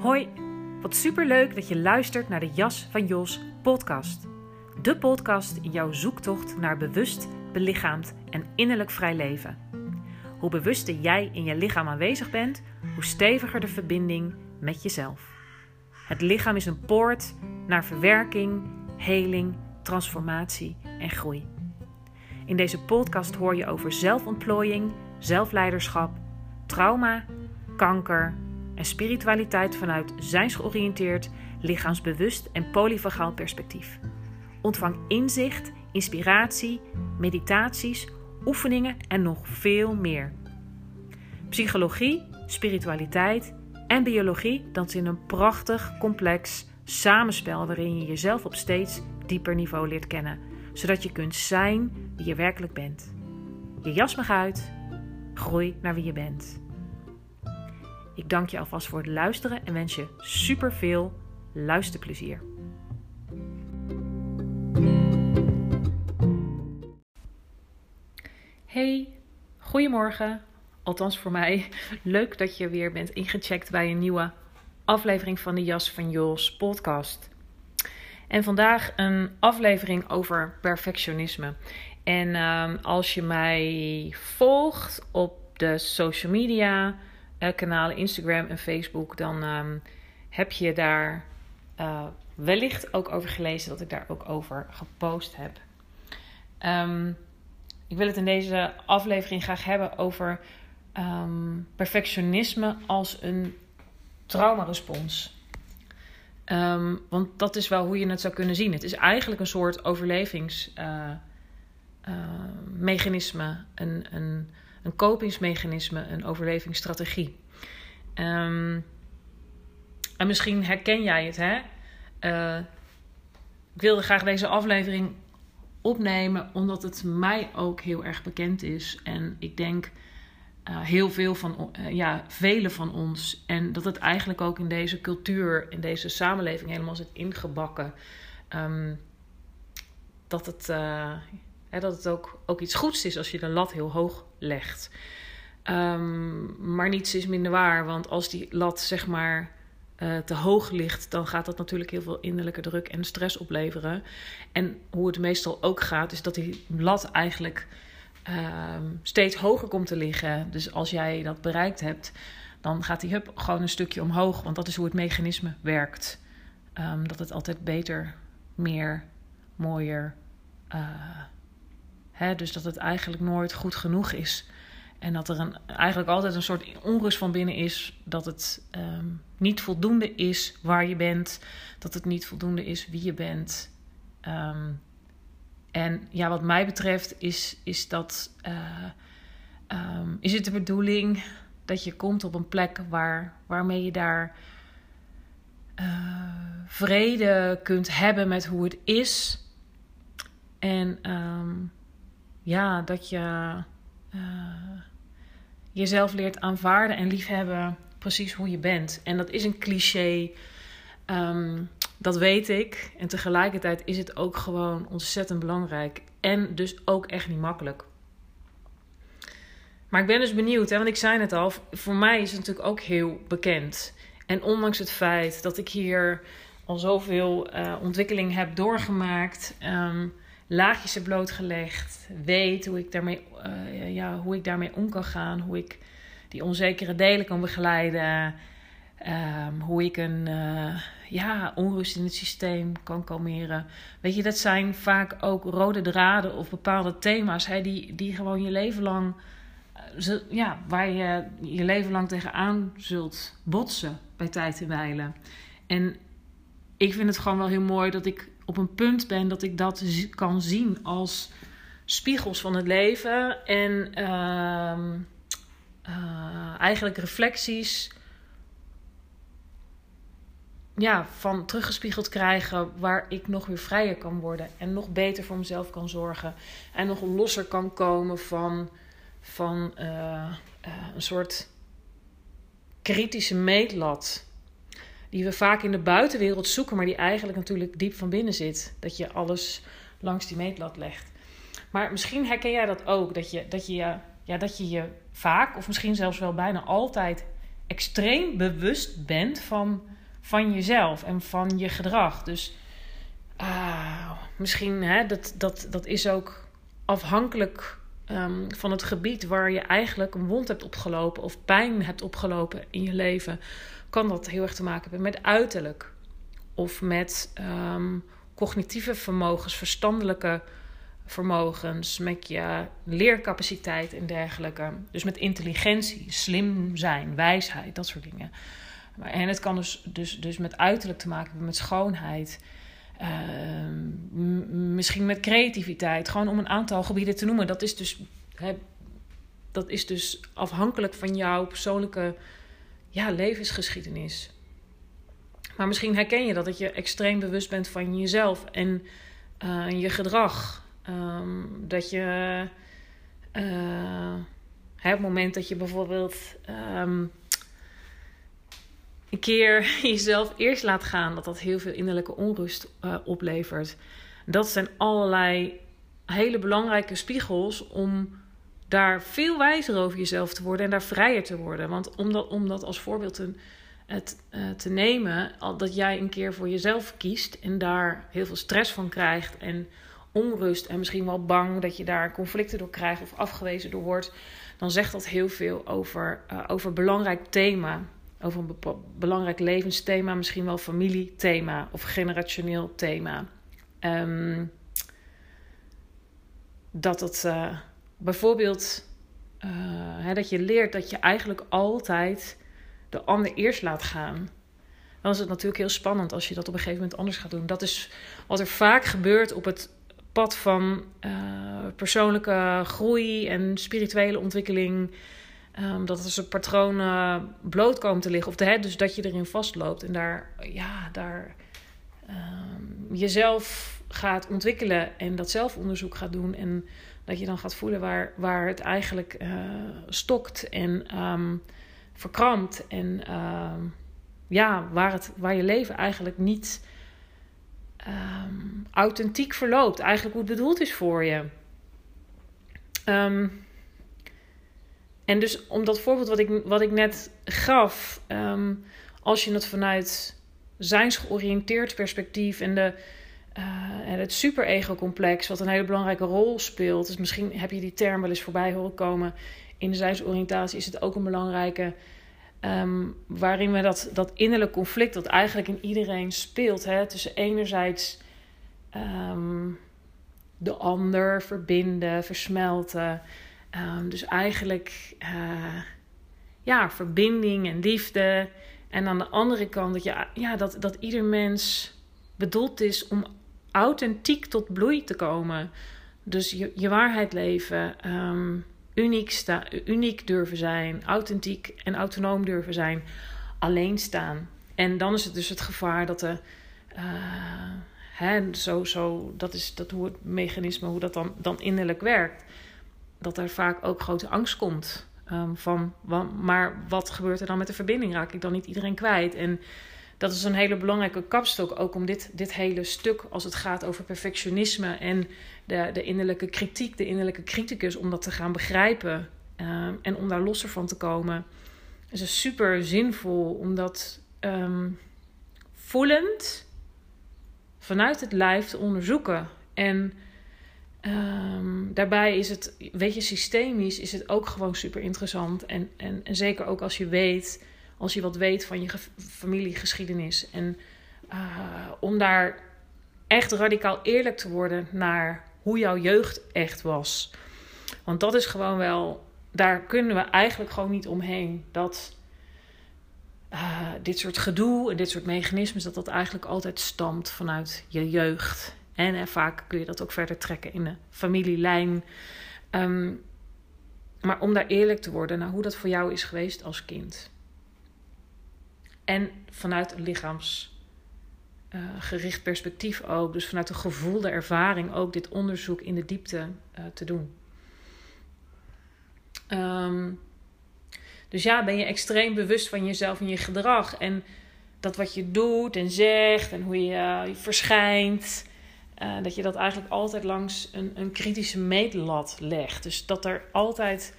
Hoi, wat superleuk dat je luistert naar de Jas van Jos podcast. De podcast in jouw zoektocht naar bewust, belichaamd en innerlijk vrij leven. Hoe bewuster jij in je lichaam aanwezig bent, hoe steviger de verbinding met jezelf. Het lichaam is een poort naar verwerking, heling, transformatie en groei. In deze podcast hoor je over zelfontplooiing, zelfleiderschap, trauma, kanker en spiritualiteit vanuit zijnsgeoriënteerd, lichaamsbewust en polyvagaal perspectief. Ontvang inzicht, inspiratie, meditaties, oefeningen en nog veel meer. Psychologie, spiritualiteit en biologie dansen in een prachtig, complex samenspel waarin je jezelf op steeds dieper niveau leert kennen, zodat je kunt zijn wie je werkelijk bent. Je jas mag uit, groei naar wie je bent. Ik dank je alvast voor het luisteren en wens je super veel luisterplezier. Hey, goedemorgen. Althans voor mij. Leuk dat je weer bent ingecheckt bij een nieuwe aflevering van de Jas van Jos podcast. En vandaag een aflevering over perfectionisme. En um, als je mij volgt op de social media kanalen, Instagram en Facebook, dan um, heb je daar uh, wellicht ook over gelezen dat ik daar ook over gepost heb. Um, ik wil het in deze aflevering graag hebben over um, perfectionisme als een traumarespons. Um, want dat is wel hoe je het zou kunnen zien. Het is eigenlijk een soort overlevingsmechanisme, uh, uh, een, een, een kopingsmechanisme, een overlevingsstrategie. Um, en misschien herken jij het, hè? Uh, ik wilde graag deze aflevering opnemen omdat het mij ook heel erg bekend is. En ik denk uh, heel veel van, uh, ja, velen van ons. En dat het eigenlijk ook in deze cultuur, in deze samenleving helemaal zit ingebakken. Um, dat het, hè, dat het ook, ook iets goeds is als je de lat heel hoog legt. Um, maar niets is minder waar, want als die lat zeg maar uh, te hoog ligt, dan gaat dat natuurlijk heel veel innerlijke druk en stress opleveren. En hoe het meestal ook gaat, is dat die lat eigenlijk uh, steeds hoger komt te liggen. Dus als jij dat bereikt hebt, dan gaat die hup gewoon een stukje omhoog. Want dat is hoe het mechanisme werkt. Um, dat het altijd beter, meer, mooier. Uh, dus dat het eigenlijk nooit goed genoeg is. En dat er een, eigenlijk altijd een soort onrust van binnen is. Dat het um, niet voldoende is waar je bent. Dat het niet voldoende is wie je bent. Um, en ja, wat mij betreft is, is dat. Uh, um, is het de bedoeling dat je komt op een plek waar, waarmee je daar. Uh, vrede kunt hebben met hoe het is. En ja, dat je. Uh, jezelf leert aanvaarden en liefhebben precies hoe je bent. En dat is een cliché, um, dat weet ik. En tegelijkertijd is het ook gewoon ontzettend belangrijk. En dus ook echt niet makkelijk. Maar ik ben dus benieuwd, hè, want ik zei het al, voor mij is het natuurlijk ook heel bekend. En ondanks het feit dat ik hier al zoveel uh, ontwikkeling heb doorgemaakt, um, laagjes heb blootgelegd, weet hoe ik, daarmee, uh, ja, hoe ik daarmee om kan gaan, hoe ik die onzekere delen kan begeleiden, um, hoe ik een uh, ja, onrust in het systeem kan kalmeren. Weet je, dat zijn vaak ook rode draden of bepaalde thema's hè, die, die gewoon je leven lang, uh, ja, waar je je leven lang tegenaan zult botsen bij tijd en wijlen. En ik vind het gewoon wel heel mooi dat ik op een punt ben dat ik dat kan zien als spiegels van het leven. En uh, uh, eigenlijk reflecties ja, van teruggespiegeld krijgen waar ik nog weer vrijer kan worden en nog beter voor mezelf kan zorgen en nog losser kan komen van, van uh, uh, een soort kritische meetlat die we vaak in de buitenwereld zoeken, maar die eigenlijk natuurlijk diep van binnen zit. Dat je alles langs die meetlat legt. Maar misschien herken jij dat ook, dat je dat je, ja, dat je, je vaak, of misschien zelfs wel bijna altijd extreem bewust bent van, van jezelf en van je gedrag. Dus uh, misschien, hè, dat, dat, dat is ook afhankelijk um, van het gebied waar je eigenlijk een wond hebt opgelopen of pijn hebt opgelopen in je leven. Kan dat heel erg te maken hebben met uiterlijk of met um, cognitieve vermogens, verstandelijke vermogens, met je leercapaciteit en dergelijke. Dus met intelligentie, slim zijn, wijsheid, dat soort dingen. En het kan dus, dus, dus met uiterlijk te maken hebben, met schoonheid. Ehm, misschien met creativiteit. Gewoon om een aantal gebieden te noemen. Dat is dus, dat is dus afhankelijk van jouw persoonlijke ja, levensgeschiedenis. Maar misschien herken je dat, dat je extreem bewust bent van jezelf en uh, je gedrag. Um, dat je op het moment dat je bijvoorbeeld um, een keer jezelf eerst laat gaan, dat dat heel veel innerlijke onrust uh, oplevert. Dat zijn allerlei hele belangrijke spiegels om daar veel wijzer over jezelf te worden en daar vrijer te worden. Want om dat, als voorbeeld te, het, uh, te nemen, dat jij een keer voor jezelf kiest en daar heel veel stress van krijgt en onrust en misschien wel bang dat je daar conflicten door krijgt of afgewezen door wordt, dan zegt dat heel veel over, uh, over belangrijk thema. Over een belangrijk levensthema, misschien wel familiethema of generationeel thema. Um, dat het uh, bijvoorbeeld uh, hè, dat je leert dat je eigenlijk altijd de ander eerst laat gaan. Dan is het natuurlijk heel spannend als je dat op een gegeven moment anders gaat doen. Dat is wat er vaak gebeurt op het pad van uh, persoonlijke groei en spirituele ontwikkeling. Um, dat er een patronen bloot komen te liggen. Of de, hè, dus dat je erin vastloopt en daar, ja, daar um, jezelf gaat ontwikkelen en dat zelfonderzoek gaat doen. En dat je dan gaat voelen waar, waar het eigenlijk uh, stokt en um, verkrampt. En ja, waar, het, waar je leven eigenlijk niet um, authentiek verloopt. Eigenlijk hoe bedoeld is voor je. En dus om dat voorbeeld wat ik, wat ik net gaf, als je het vanuit zijnsgeoriënteerd perspectief en, de, en het super-ego-complex, wat een hele belangrijke rol speelt. Dus misschien heb je die term wel eens voorbij horen komen. In de zijnsoriëntatie is het ook een belangrijke Um, waarin we dat, dat innerlijk conflict dat eigenlijk in iedereen speelt. Hè, tussen enerzijds um, de ander verbinden, versmelten. Um, dus eigenlijk uh, ja, verbinding en liefde. En aan de andere kant dat, je, ja, dat, dat ieder mens bedoeld is om authentiek tot bloei te komen. Dus je, je waarheid leven uniek, sta, uniek durven zijn, authentiek en autonoom durven zijn, alleen staan. En dan is het dus het gevaar dat de. Uh, hè, zo, zo, dat is dat hoe het mechanisme, hoe dat dan, dan innerlijk werkt. Dat er vaak ook grote angst komt. Um, van, maar wat gebeurt er dan met de verbinding? Raak ik dan niet iedereen kwijt? En dat is een hele belangrijke kapstok ook om dit, dit hele stuk, als het gaat over perfectionisme en de, de innerlijke kritiek, de innerlijke criticus, om dat te gaan begrijpen um, en om daar losser van te komen. Het is super zinvol om dat um, voelend vanuit het lijf te onderzoeken. En um, daarbij is het, weet je, systemisch is het ook gewoon super interessant. En, en zeker ook als je weet als je wat weet van je familiegeschiedenis. En uh, om daar echt radicaal eerlijk te worden naar hoe jouw jeugd echt was. Want dat is gewoon wel, daar kunnen we eigenlijk gewoon niet omheen. Dat uh, dit soort gedoe en dit soort mechanismes, dat dat eigenlijk altijd stamt vanuit je jeugd. En, en vaak kun je dat ook verder trekken in de familielijn. Um, maar om daar eerlijk te worden naar hoe dat voor jou is geweest als kind. En vanuit een lichaamsgericht uh, perspectief ook. Dus vanuit een gevoelde ervaring ook dit onderzoek in de diepte uh, te doen. Um, dus ja, ben je extreem bewust van jezelf en je gedrag. En dat wat je doet en zegt en hoe je, uh, verschijnt. dat je dat eigenlijk altijd langs een, een kritische meetlat legt. Dus dat er altijd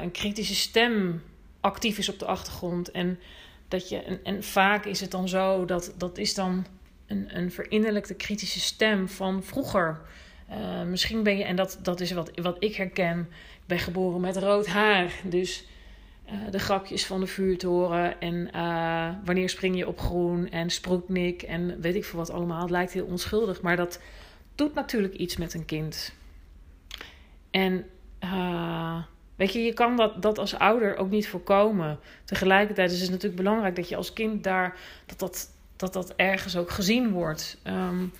een kritische stem actief is op de achtergrond. En, dat je, en, en vaak is het dan zo dat dat is dan een, een verinnerlijkte kritische stem van vroeger. Uh, misschien ben je, en dat, dat is wat, wat ik herken, ik ben geboren met rood haar. Dus uh, de grapjes van de vuurtoren en uh, wanneer spring je op groen en sproetnik en weet ik veel wat allemaal. Het lijkt heel onschuldig, maar dat doet natuurlijk iets met een kind. En weet je, je kan dat, dat als ouder ook niet voorkomen. Tegelijkertijd is het natuurlijk belangrijk dat je als kind daar, dat dat, dat, dat ergens ook gezien wordt. Um,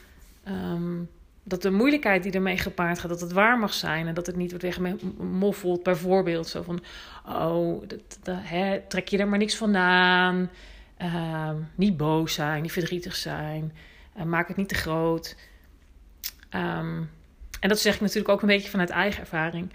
um, dat de moeilijkheid die ermee gepaard gaat, dat het waar mag zijn. En dat het niet wordt weggemoffeld. Bijvoorbeeld zo van, oh, dat, hè, trek je er maar niks vandaan. Uh, niet boos zijn, niet verdrietig zijn. Uh, maak het niet te groot. En dat zeg ik natuurlijk ook een beetje vanuit eigen ervaring.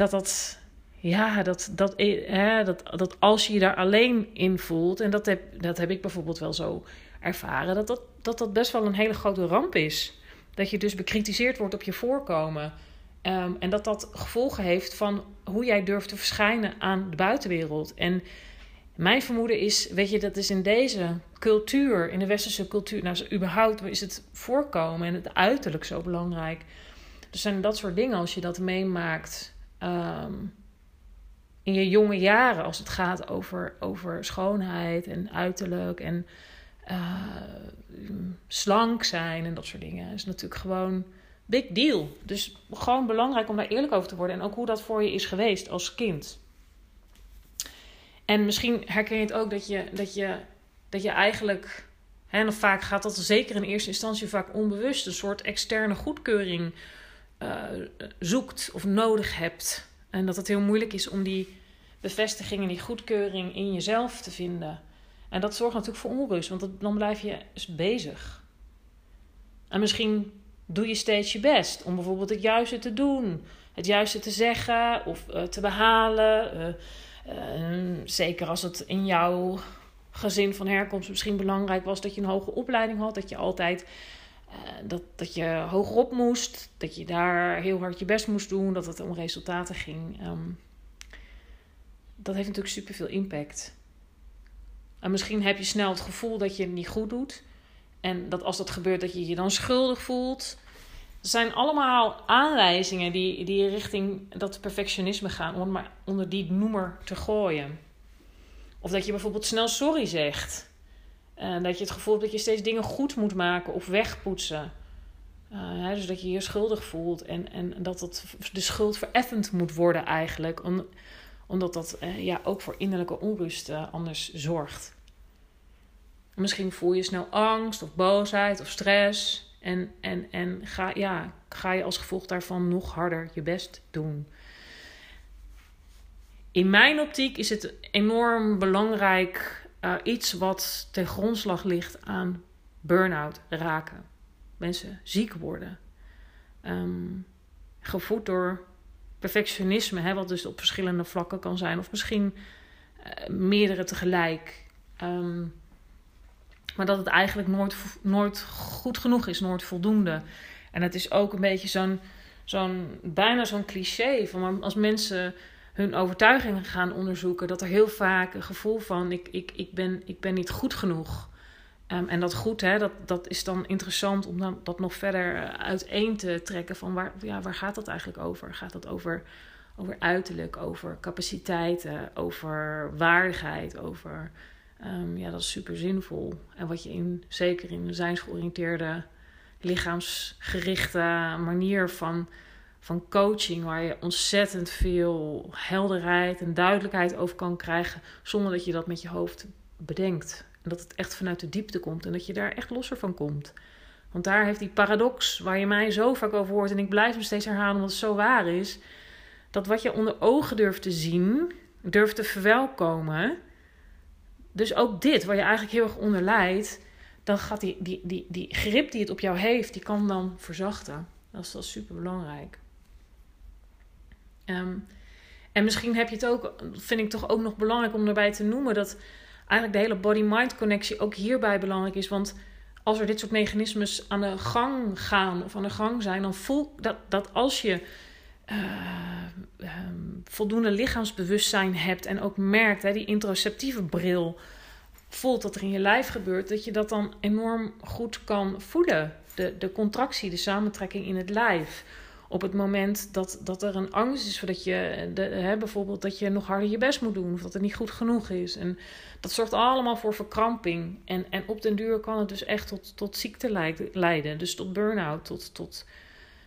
Dat dat, ja, dat, dat, hè, dat, dat als je je daar alleen in voelt... en dat heb, dat heb ik bijvoorbeeld wel zo ervaren... dat dat, dat dat best wel een hele grote ramp is... Dat je dus bekritiseerd wordt op je voorkomen. Um, en dat dat gevolgen heeft van hoe jij durft te verschijnen aan de buitenwereld. En mijn vermoeden is, weet je, dat is in deze cultuur, in de westerse cultuur, nou, überhaupt is het voorkomen en het uiterlijk zo belangrijk. Dus zijn dat soort dingen als je dat meemaakt um, in je jonge jaren, als het gaat over, over schoonheid en uiterlijk en uh, slank zijn en dat soort dingen. is natuurlijk gewoon big deal. Dus gewoon belangrijk om daar eerlijk over te worden. En ook hoe dat voor je is geweest als kind. En misschien herken je het ook dat je, dat je, dat je eigenlijk. Hè, en vaak gaat dat zeker in eerste instantie vaak onbewust. Een soort externe goedkeuring uh, zoekt of nodig hebt. En dat het heel moeilijk is om die bevestiging en die goedkeuring in jezelf te vinden. En dat zorgt natuurlijk voor onrust, want dan blijf je dus bezig. En misschien doe je steeds je best om bijvoorbeeld het juiste te doen, het juiste te zeggen of uh, te behalen. Uh, zeker als het in jouw gezin van herkomst misschien belangrijk was dat je een hoge opleiding had, dat je altijd dat, dat je hogerop moest, dat je daar heel hard je best moest doen, dat het om resultaten ging. Um, dat heeft natuurlijk superveel impact. En misschien heb je snel het gevoel dat je het niet goed doet. En dat als dat gebeurt, dat je je dan schuldig voelt. Er zijn allemaal aanwijzingen die, die richting dat perfectionisme gaan, om maar onder die noemer te gooien. Of dat je bijvoorbeeld snel sorry zegt. En dat je het gevoel hebt dat je steeds dingen goed moet maken of wegpoetsen. Uh, dus dat je je schuldig voelt en, en dat het, de schuld vereffend moet worden eigenlijk. Om, omdat dat uh, ja, ook voor innerlijke onrust anders zorgt. Misschien voel je snel angst of boosheid of stress. En, en, en ga, ja, ga je als gevolg daarvan nog harder je best doen. In mijn optiek is het enorm belangrijk uh, iets wat ten grondslag ligt aan burn-out raken. Mensen ziek worden. Um, gevoed door perfectionisme, hè, wat dus op verschillende vlakken kan zijn, of misschien uh, meerdere tegelijk. Um, maar dat het eigenlijk nooit, nooit goed genoeg is, nooit voldoende. En het is ook een beetje zo'n, zo'n bijna zo'n cliché van als mensen hun overtuigingen gaan onderzoeken, dat er heel vaak een gevoel van ik, ik, ik, ben, ik ben niet goed genoeg. Um, en dat goed, hè, dat, dat is dan interessant om dan, dat nog verder eh, uiteen te trekken van waar, ja, waar gaat dat eigenlijk over? Gaat dat over, over uiterlijk, over capaciteiten, over waardigheid, over um, ja, dat is super zinvol. En wat je in, zeker in een zijnsgeoriënteerde, lichaamsgerichte manier van, van coaching, waar je ontzettend veel helderheid en duidelijkheid over kan krijgen, zonder dat je dat met je hoofd bedenkt. En dat het echt vanuit de diepte komt en dat je daar echt losser van komt. Want daar heeft die paradox, waar je mij zo vaak over hoort, en ik blijf hem steeds herhalen omdat het zo waar is, dat wat je onder ogen durft te zien, durft te verwelkomen, dus ook dit, waar je eigenlijk heel erg onder lijdt, dan gaat die, die, die, die grip die het op jou heeft, die kan dan verzachten. Dat is, dat super belangrijk. Ehm, en misschien heb je het ook, vind ik toch ook nog belangrijk om erbij te noemen, dat eigenlijk de hele body-mind connectie ook hierbij belangrijk is. Want als er dit soort mechanismes aan de gang gaan of aan de gang zijn, dan voel dat, dat als je ehm, voldoende lichaamsbewustzijn hebt en ook merkt, hè, die introceptieve bril, voelt dat er in je lijf gebeurt, dat je dat dan enorm goed kan voelen. De, de contractie, de samentrekking in het lijf. Op het moment dat, dat er een angst is voordat je de, hè, bijvoorbeeld dat je nog harder je best moet doen of dat het niet goed genoeg is. En dat zorgt allemaal voor verkramping. En, en op den duur kan het dus echt tot, tot ziekte leiden. Dus tot burn-out. Tot, tot,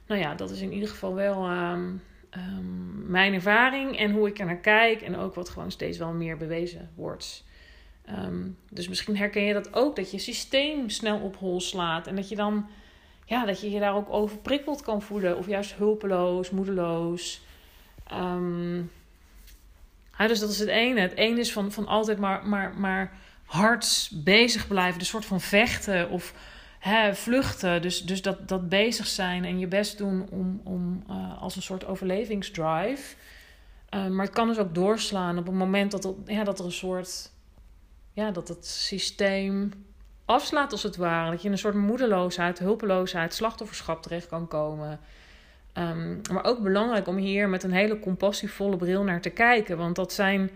nou ja, dat is in ieder geval wel ehm, ehm, mijn ervaring en hoe ik er naar kijk. En ook wat gewoon steeds wel meer bewezen wordt. Ehm, dus misschien herken je dat ook, dat je systeem snel op hol slaat. En dat je dan, ja, dat je je daar ook overprikkeld kan voelen. Of juist hulpeloos, moedeloos. Um, dus dat is het ene. Het ene is van, van altijd maar, maar, maar hard bezig blijven. De soort van vechten of hè, vluchten. Dus, dus dat, dat bezig zijn en je best doen om, om uh, als een soort overlevingsdrive. Uh, maar het kan dus ook doorslaan op het moment dat, ja, dat er een soort ja, dat het systeem afslaat als het ware. Dat je in een soort moedeloosheid, hulpeloosheid, slachtofferschap terecht kan komen. Um, maar ook belangrijk om hier met een hele compassievolle bril naar te kijken. Want dat zijn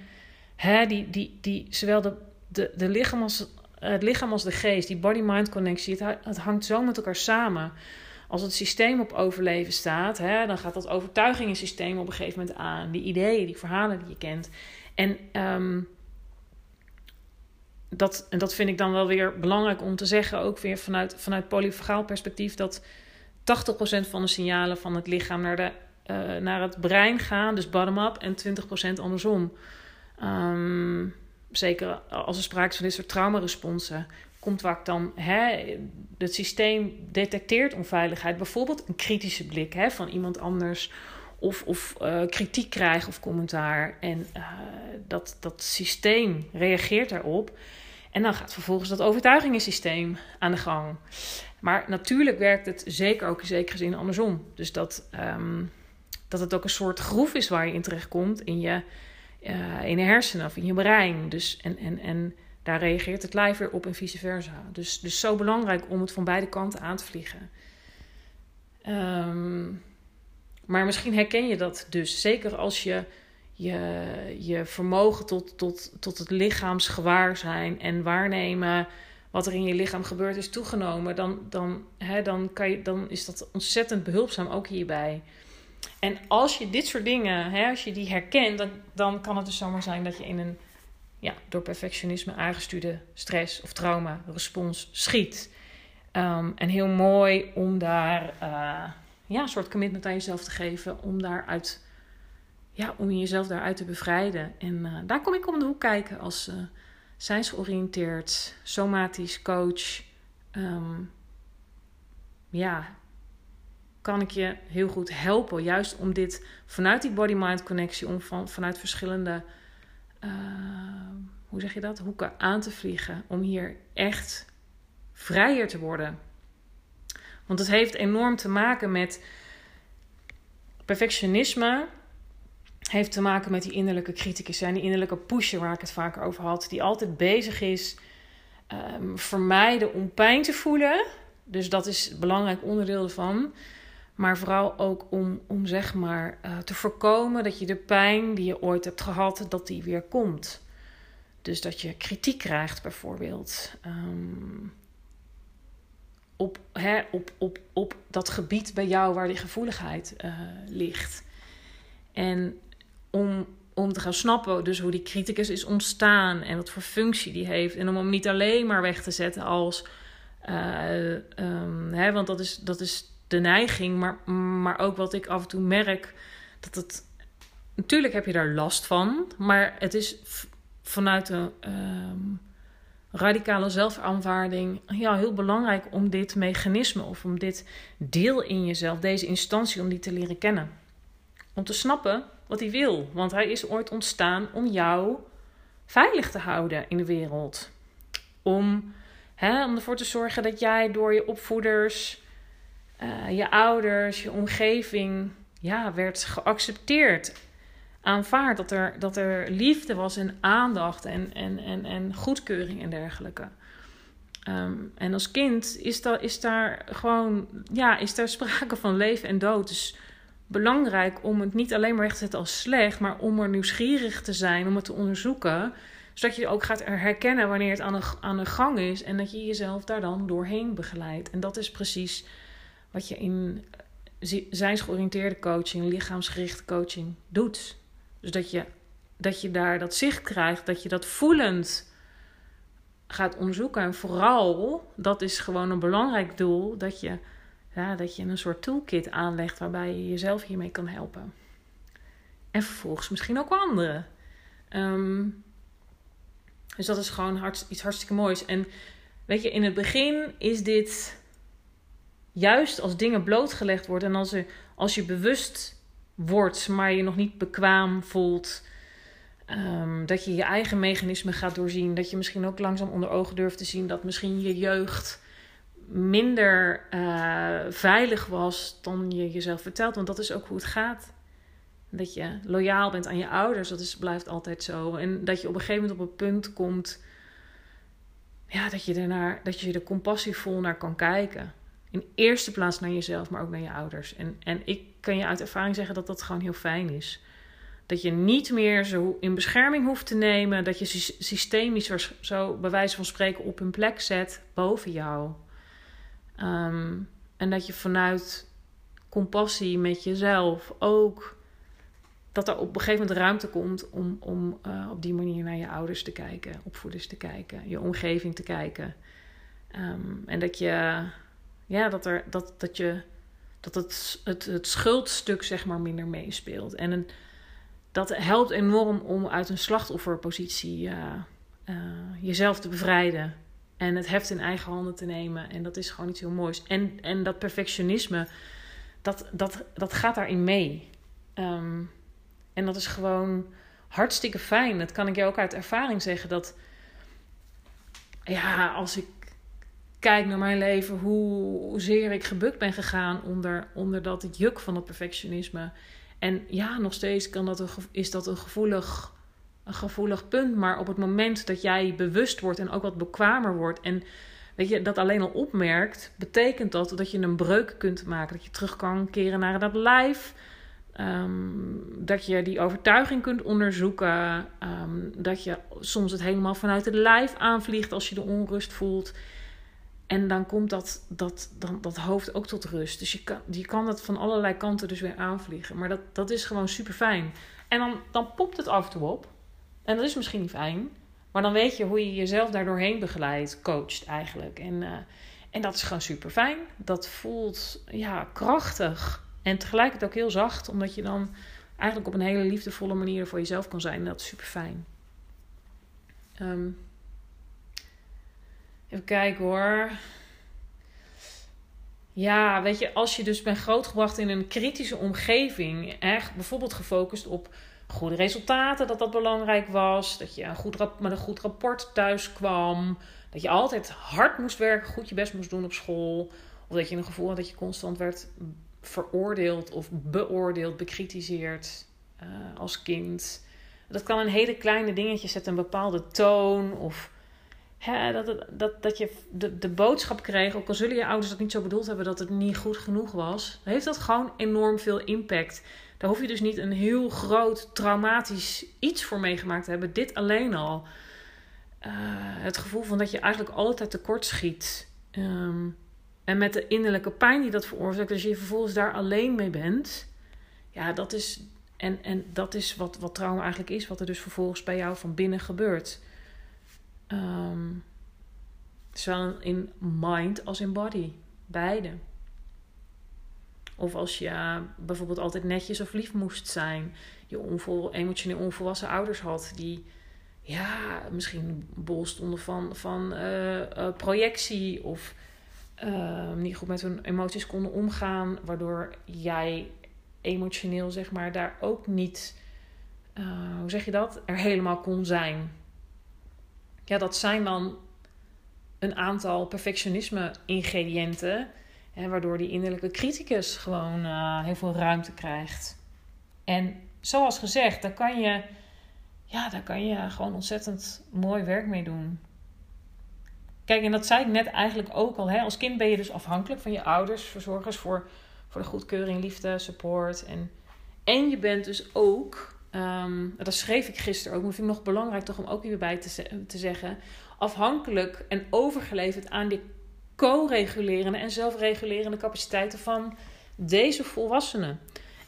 hè, die, die, die, zowel de, de, de lichaam als, het lichaam als de geest, die body-mind connectie, het, het hangt zo met elkaar samen. Als het systeem op overleven staat, hè, dan gaat dat overtuigingensysteem op een gegeven moment aan. Die ideeën, die verhalen die je kent. En um, dat, en dat vind ik dan wel weer belangrijk om te zeggen, ook weer vanuit, vanuit polyfagaal perspectief, dat 80% van de signalen van het lichaam naar, de, uh, naar het brein gaan, dus bottom-up, en 20% andersom. Um, zeker als er sprake is van dit soort traumaresponsen, komt vaak dan hè, het systeem detecteert onveiligheid, bijvoorbeeld een kritische blik hè, van iemand anders. Of, of uh, kritiek krijgen of commentaar. En uh, dat, dat systeem reageert daarop. En dan gaat vervolgens dat overtuigingensysteem aan de gang. Maar natuurlijk werkt het zeker ook in zekere zin andersom. Dus dat, um, dat het ook een soort groef is waar je in terechtkomt in je, uh, in je hersenen of in je brein. Dus, en, en, en daar reageert het lijf weer op en vice versa. Dus, dus zo belangrijk om het van beide kanten aan te vliegen. Um, maar misschien herken je dat dus. Zeker als je je, je vermogen tot, tot, tot het lichaamsgewaar zijn en waarnemen wat er in je lichaam gebeurt is toegenomen, dan, dan, hè, dan, kan je, dan is dat ontzettend behulpzaam ook hierbij. En als je dit soort dingen, hè, als je die herkent, dan, dan kan het dus zomaar zijn dat je in een ja, door perfectionisme aangestuurde stress of trauma respons schiet. Um, en heel mooi om daar uh, ja, een soort commitment aan jezelf te geven, om daaruit ja, om jezelf daaruit te bevrijden. En uh, daar kom ik om de hoek kijken als uh, somatisch coach. Um, ja, kan ik je heel goed helpen. Juist om dit vanuit die body-mind connectie, om van, vanuit verschillende, uh, hoe zeg je dat, hoeken aan te vliegen. Om hier echt vrijer te worden. Want het heeft enorm te maken met perfectionisme heeft te maken met die innerlijke criticus en die innerlijke pusher waar ik het vaker over had, die altijd bezig is um, vermijden om pijn te voelen. Dus dat is een belangrijk onderdeel ervan. Maar vooral ook om, om zeg maar uh, te voorkomen dat je de pijn die je ooit hebt gehad, dat die weer komt. Dus dat je kritiek krijgt bijvoorbeeld. Um, op, hè, op, op, op dat gebied bij jou waar die gevoeligheid uh, ligt. En om, om te gaan snappen dus hoe die criticus is ontstaan en wat voor functie die heeft. En om hem niet alleen maar weg te zetten als... Uh, hè, want dat is, dat is de neiging, maar, maar ook wat ik af en toe merk... dat het... Natuurlijk heb je daar last van, maar het is vanuit een... Um, radicale zelfaanvaarding ja, heel belangrijk om dit mechanisme of om dit deel in jezelf, deze instantie, om die te leren kennen. Om te snappen wat hij wil. Want hij is ooit ontstaan om jou veilig te houden in de wereld. Om, hè, om ervoor te zorgen dat jij door je opvoeders, uh, je ouders, je omgeving, ja, werd geaccepteerd. Aanvaard dat er, dat er liefde was en aandacht en, en, en, en goedkeuring en dergelijke. Um, en als kind is, dat, is daar gewoon, ja, is daar sprake van leven en dood. Dus belangrijk om het niet alleen maar weg te zetten als slecht, maar om er nieuwsgierig te zijn, om het te onderzoeken. Zodat je ook gaat herkennen wanneer het aan de, aan de gang is en dat je jezelf daar dan doorheen begeleidt. En dat is precies wat je in zijnsgeoriënteerde coaching, lichaamsgerichte coaching doet. Dus dat je, dat je daar dat zicht krijgt, dat je dat voelend gaat onderzoeken. En vooral, dat is gewoon een belangrijk doel, dat je, ja, dat je een soort toolkit aanlegt waarbij je jezelf hiermee kan helpen. En vervolgens misschien ook anderen. Ehm, dus dat is gewoon hart, iets hartstikke moois. En weet je, in het begin is dit juist als dingen blootgelegd worden en als, er, als je bewust wordt, maar je nog niet bekwaam voelt. Ehm, dat je je eigen mechanismen gaat doorzien. Dat je misschien ook langzaam onder ogen durft te zien dat misschien je jeugd minder uh, veilig was dan je jezelf vertelt. Want dat is ook hoe het gaat. Dat je loyaal bent aan je ouders, dat is, blijft altijd zo. En dat je op een gegeven moment op een punt komt. Ja, dat je, ernaar, dat je er compassievol naar kan kijken. In eerste plaats naar jezelf, maar ook naar je ouders. En, en ik kan je uit ervaring zeggen dat dat gewoon heel fijn is. Dat je niet meer zo in bescherming hoeft te nemen. Dat je systemisch zo bij wijze van spreken op een plek zet boven jou. Ehm, en dat je vanuit compassie met jezelf ook. Dat er op een gegeven moment ruimte komt om, om uh, op die manier naar je ouders te kijken, opvoeders te kijken, je omgeving te kijken. Um, en dat je, ja, dat, er, dat, dat je, dat het, het, het schuldstuk zeg maar minder meespeelt. En een, dat helpt enorm om uit een slachtofferpositie uh, jezelf te bevrijden. En het heft in eigen handen te nemen. En dat is gewoon iets heel moois. En, en dat perfectionisme, dat, dat, dat gaat daarin mee. Um, en dat is gewoon hartstikke fijn. Dat kan ik je ook uit ervaring zeggen. Dat ja, als ik kijk naar mijn leven, hoezeer ik gebukt ben gegaan onder, onder dat juk van het perfectionisme. En ja, nog steeds kan dat is dat een gevoelig, een gevoelig punt. Maar op het moment dat jij bewust wordt en ook wat bekwamer wordt. En weet je, dat alleen al opmerkt, betekent dat dat je een breuk kunt maken. Dat je terug kan keren naar dat lijf. Um, dat je die overtuiging kunt onderzoeken. Um, dat je soms het helemaal vanuit het lijf aanvliegt als je de onrust voelt. En dan komt dat, dat, dan, dat hoofd ook tot rust. Dus je kan, je kan dat van allerlei kanten dus weer aanvliegen. Maar dat, dat is gewoon super fijn. En dan, dan popt het af en toe op. En dat is misschien niet fijn. Maar dan weet je hoe je jezelf daardoorheen begeleidt, coacht eigenlijk. En, uh, en dat is gewoon super fijn. Dat voelt ja, krachtig. En tegelijkertijd ook heel zacht. Omdat je dan eigenlijk op een hele liefdevolle manier voor jezelf kan zijn. En dat is super fijn. Um, Even kijken hoor. Ja, weet je, als je dus bent grootgebracht in een kritische omgeving, echt bijvoorbeeld gefocust op goede resultaten, dat dat belangrijk was, dat je een goed met een goed rapport thuis kwam, dat je altijd hard moest werken, goed je best moest doen op school, of dat je een gevoel had dat je constant werd veroordeeld of beoordeeld, bekritiseerd uh, als kind. Dat kan een hele kleine dingetje zetten, een bepaalde toon of hè, dat, dat, dat je de, de boodschap kreeg, ook al zullen je ouders dat niet zo bedoeld hebben dat het niet goed genoeg was, heeft dat gewoon enorm veel impact. Daar hoef je dus niet een heel groot traumatisch iets voor meegemaakt te hebben. Dit alleen al. Uh, het gevoel van dat je eigenlijk altijd tekort schiet. Um, en met de innerlijke pijn die dat veroorzaakt, als je vervolgens daar alleen mee bent. Ja, dat is. En, en dat is wat, wat trauma eigenlijk is, wat er dus vervolgens bij jou van binnen gebeurt. Um, zowel in mind als in body. Beide. Of als je bijvoorbeeld altijd netjes of lief moest zijn. Je onvol, emotioneel onvolwassen ouders had die ja, misschien bol stonden van, van uh, uh, projectie of uh, niet goed met hun emoties konden omgaan, waardoor jij emotioneel zeg maar daar ook niet, hoe zeg je dat, er helemaal kon zijn ja, dat zijn dan een aantal perfectionisme-ingrediënten. waardoor die innerlijke criticus gewoon uh, heel veel ruimte krijgt. En zoals gezegd, daar kan je, ja, daar kan je gewoon ontzettend mooi werk mee doen. Kijk, en dat zei ik net eigenlijk ook al. Hè? Als kind ben je dus afhankelijk van je ouders, verzorgers voor, voor de goedkeuring, liefde, support. En, en je bent dus ook, um, dat schreef ik gisteren ook, maar vind ik nog belangrijk toch om ook hierbij te, te zeggen, afhankelijk en overgeleverd aan die co-regulerende en zelfregulerende capaciteiten van deze volwassenen.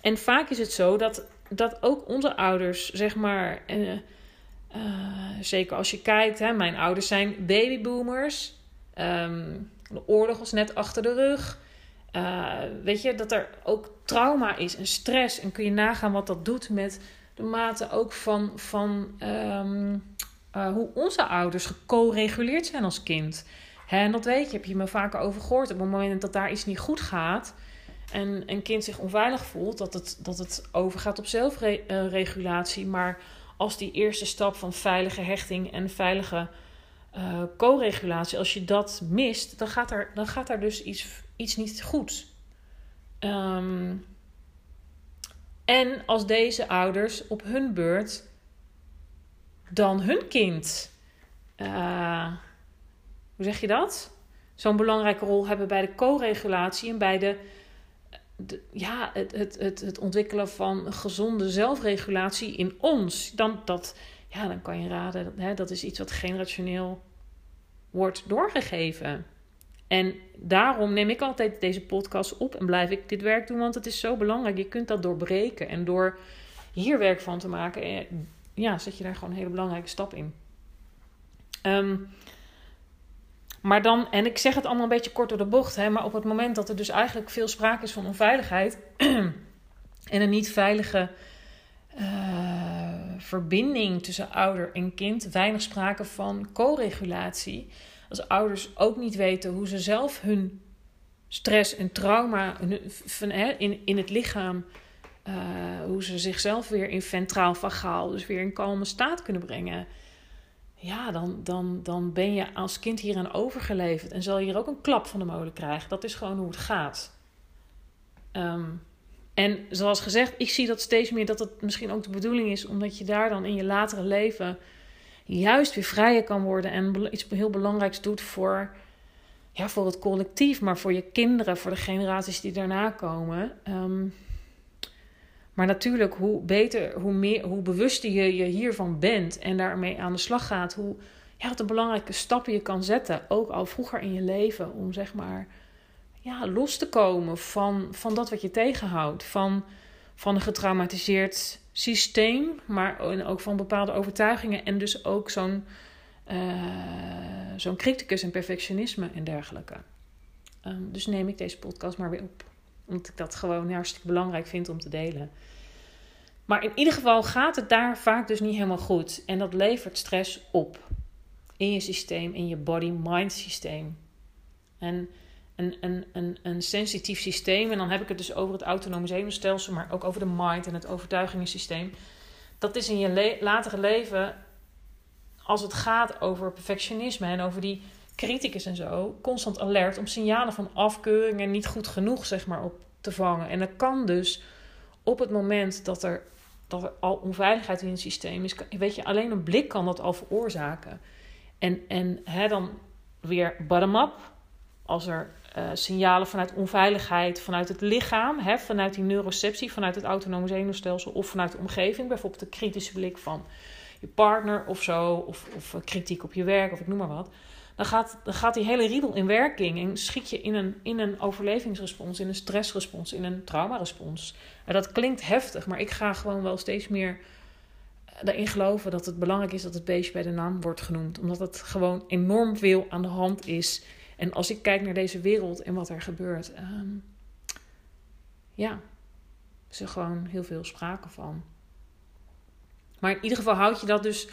En vaak is het zo dat, dat ook onze ouders, zeg maar, uh, zeker als je kijkt, hè, mijn ouders zijn babyboomers. Um, de oorlog was net achter de rug. Uh, weet je, dat er ook trauma is en stress. En kun je nagaan wat dat doet met de mate ook van, van um, uh, hoe onze ouders geco-reguleerd zijn als kind. Hè, en dat weet je, heb je me vaker over gehoord. Op het moment dat daar iets niet goed gaat en een kind zich onveilig voelt, dat het, dat het overgaat op zelfregulatie. Maar als die eerste stap van veilige hechting en veilige uh, co-regulatie, als je dat mist, dan gaat er, dan gaat er dus iets, iets niet goed. Um, en als deze ouders op hun beurt dan hun kind, uh, hoe zeg je dat? Zo'n belangrijke rol hebben bij de co-regulatie en bij de, ja, het, het, het, het ontwikkelen van gezonde zelfregulatie in ons. Dan, dat, ja, dan kan je raden, hè, dat is iets wat generationeel wordt doorgegeven. En daarom neem ik altijd deze podcast op en blijf ik dit werk doen, want het is zo belangrijk. Je kunt dat doorbreken en door hier werk van te maken, eh, ja, zet je daar gewoon een hele belangrijke stap in. Um, maar dan, en ik zeg het allemaal een beetje kort door de bocht, hè, maar op het moment dat er dus eigenlijk veel sprake is van onveiligheid en een niet veilige uh, verbinding tussen ouder en kind, weinig sprake van co-regulatie. Als ouders ook niet weten hoe ze zelf hun stress en trauma in, in het lichaam, uh, hoe ze zichzelf weer in ventraal vagaal, dus weer in kalme staat kunnen brengen ja, dan, dan, dan ben je als kind hier aan overgeleverd en zal je hier ook een klap van de molen krijgen. Dat is gewoon hoe het gaat. Um, en zoals gezegd, ik zie dat steeds meer dat het misschien ook de bedoeling is, omdat je daar dan in je latere leven juist weer vrijer kan worden en iets heel belangrijks doet voor, ja, voor het collectief, maar voor je kinderen, voor de generaties die daarna komen. Um, maar natuurlijk, hoe beter, hoe, meer, hoe bewuster je je hiervan bent en daarmee aan de slag gaat, hoe ja, wat belangrijke stappen je kan zetten, ook al vroeger in je leven, om zeg maar ja, los te komen van, van dat wat je tegenhoudt. Van, van een getraumatiseerd systeem, maar ook van bepaalde overtuigingen en dus ook zo'n uh, zo'n criticus en perfectionisme en dergelijke. Um, dus neem ik deze podcast maar weer op omdat ik dat gewoon hartstikke belangrijk vind om te delen. Maar in ieder geval gaat het daar vaak dus niet helemaal goed. En dat levert stress op. In je systeem, in je body-mind systeem. En een, een, een, een sensitief systeem, en dan heb ik het dus over het autonome zenuwstelsel, maar ook over de mind en het overtuigingensysteem. Dat is in je latere leven, als het gaat over perfectionisme en over die criticus en zo, constant alert om signalen van afkeuring en niet goed genoeg, zeg maar, op te vangen. En dat kan dus op het moment dat er, dat al onveiligheid in het systeem is, weet je, alleen een blik kan dat al veroorzaken. En, en hè, dan weer bottom-up, als er uh, signalen vanuit onveiligheid, vanuit het lichaam, hè, vanuit die neuroceptie, vanuit het autonome zenuwstelsel of vanuit de omgeving, bijvoorbeeld de kritische blik van je partner of zo, of, of kritiek op je werk of ik noem maar wat dan gaat, dan gaat die hele riedel in werking en schiet je in een, in een overlevingsrespons, in een stressrespons, in een traumarespons. En dat klinkt heftig, maar ik ga gewoon wel steeds meer daarin geloven dat het belangrijk is dat het beestje bij de naam wordt genoemd. Omdat het gewoon enorm veel aan de hand is. En als ik kijk naar deze wereld en wat er gebeurt, um, ja, is er gewoon heel veel sprake van. Maar in ieder geval houd je dat dus,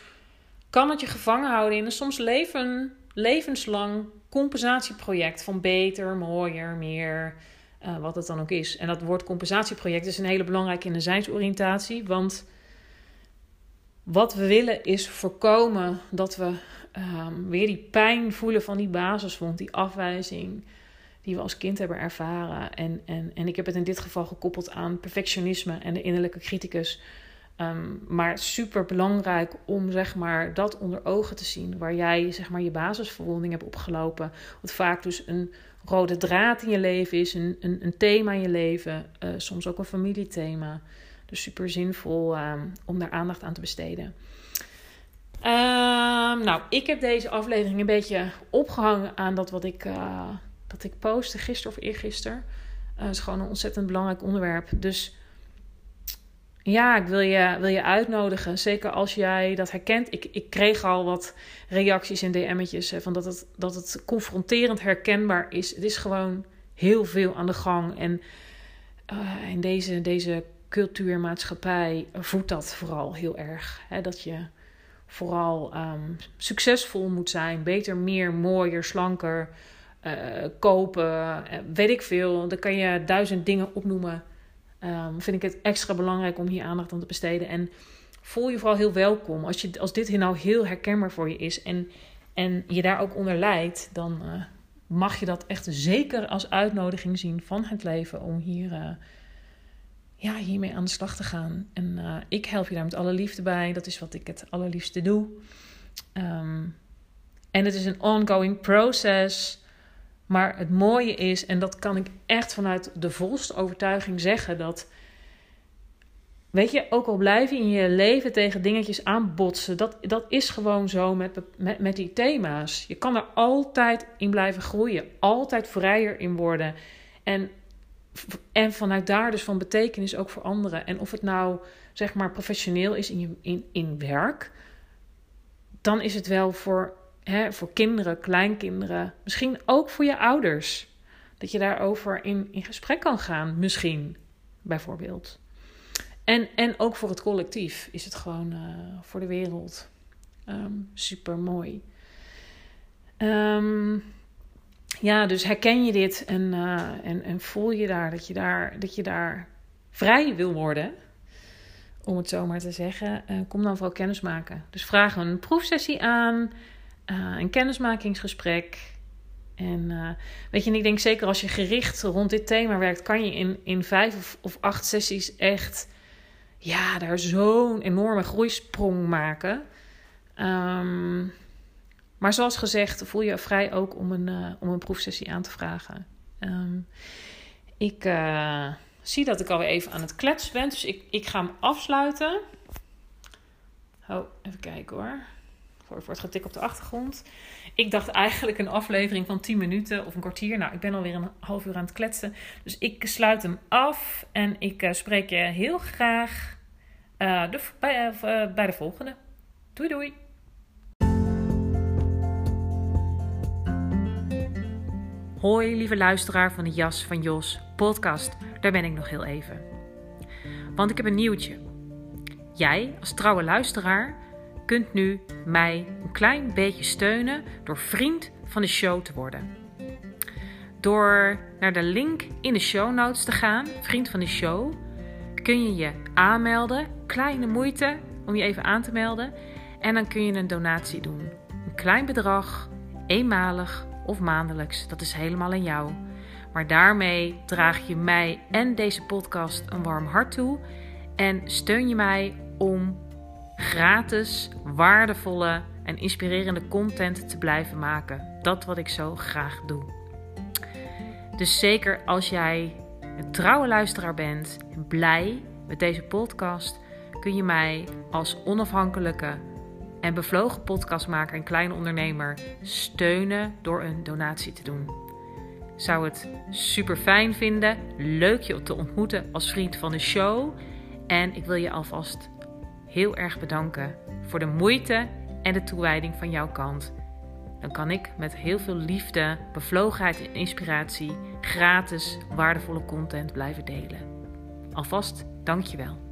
kan het je gevangen houden in een soms leven levenslang compensatieproject van beter, mooier, meer, uh, wat het dan ook is. En dat woord compensatieproject is een hele belangrijke in de zijnsoriëntatie, want wat we willen is voorkomen dat we um, weer die pijn voelen van die basiswond, die afwijzing die we als kind hebben ervaren. En, en, en ik heb het in dit geval gekoppeld aan perfectionisme en de innerlijke criticus. Ehm, maar super belangrijk om zeg maar, dat onder ogen te zien. Waar jij zeg maar, je basisverwonding hebt opgelopen. Wat vaak dus een rode draad in je leven is. Een, een, een thema in je leven. Uh, soms ook een familiethema. Dus super zinvol um, om daar aandacht aan te besteden. Um, nou, ik heb deze aflevering een beetje opgehangen aan dat wat ik, uh, dat ik postte gisteren of eergisteren. Uh, het is gewoon een ontzettend belangrijk onderwerp. Dus ja, ik wil je, wil je uitnodigen. Zeker als jij dat herkent. Ik, ik kreeg al wat reacties en DM'tjes van dat het, dat het confronterend herkenbaar is. Het is gewoon heel veel aan de gang. En in deze, deze cultuurmaatschappij voedt dat vooral heel erg. Hè? Dat je vooral um, succesvol moet zijn. Beter, meer, mooier, slanker. Uh, kopen, uh, weet ik veel. Dan kan je duizend dingen opnoemen um, vind ik het extra belangrijk om hier aandacht aan te besteden. En voel je vooral heel welkom. Als, je, als dit nou heel herkenbaar voor je is en, en je daar ook onder lijdt, dan uh, mag je dat echt zeker als uitnodiging zien van het leven om hier, uh, ja, hiermee aan de slag te gaan. En uh, ik help je daar met alle liefde bij. Dat is wat ik het allerliefste doe. Um, en het is een ongoing process. Maar het mooie is, en dat kan ik echt vanuit de volste overtuiging zeggen, dat. Weet je, ook al blijf je in je leven tegen dingetjes aanbotsen, dat, dat is gewoon zo met, met, met die thema's. Je kan er altijd in blijven groeien, altijd vrijer in worden. En, en vanuit daar dus van betekenis ook voor anderen. En of het nou zeg maar professioneel is in, je, in, in werk, dan is het wel voor hè, voor kinderen, kleinkinderen, misschien ook voor je ouders. Dat je daarover in, in gesprek kan gaan, misschien, bijvoorbeeld. En, en ook voor het collectief is het gewoon uh, voor de wereld ehm, super mooi. Um, ehm, ja, dus herken je dit en, uh, en, en voel je daar dat je daar, dat je daar vrij wil worden, om het zo maar te zeggen, uh, kom dan vooral kennis maken. Dus vraag een proefsessie aan. Uh, een kennismakingsgesprek. En weet je, en ik denk zeker als je gericht rond dit thema werkt, kan je in, in vijf of, of acht sessies echt, ja, daar zo'n enorme groeisprong maken. Um, maar zoals gezegd, voel je vrij ook om een, uh, om een proefsessie aan te vragen. Um, ik uh, zie dat ik alweer even aan het kletsen ben, dus ik, ik ga hem afsluiten. Oh, even kijken hoor voor, het getik op de achtergrond. Ik dacht eigenlijk een aflevering van 10 minuten of een kwartier. Nou, ik ben alweer een half uur aan het kletsen. Dus ik sluit hem af en ik uh, spreek je heel graag de, bij, bij de volgende. Doei doei! Hoi lieve luisteraar van de Jas van Jos podcast. Daar ben ik nog heel even. Want ik heb een nieuwtje. Jij als trouwe luisteraar kunt nu mij een klein beetje steunen door vriend van de show te worden. Door naar de link in de show notes te gaan, vriend van de show, kun je je aanmelden. Kleine moeite om je even aan te melden. En dan kun je een donatie doen. Een klein bedrag, eenmalig of maandelijks. Dat is helemaal aan jou. Maar daarmee draag je mij en deze podcast een warm hart toe. En steun je mij om gratis, waardevolle en inspirerende content te blijven maken. Dat wat ik zo graag doe. Dus zeker als jij een trouwe luisteraar bent en blij met deze podcast, kun je mij als onafhankelijke en bevlogen podcastmaker en kleine ondernemer steunen door een donatie te doen. Zou het super fijn vinden, leuk je te ontmoeten als vriend van de show. En ik wil je alvast heel erg bedanken voor de moeite en de toewijding van jouw kant. Dan kan ik met heel veel liefde, bevlogenheid en inspiratie gratis waardevolle content blijven delen. Alvast dankjewel.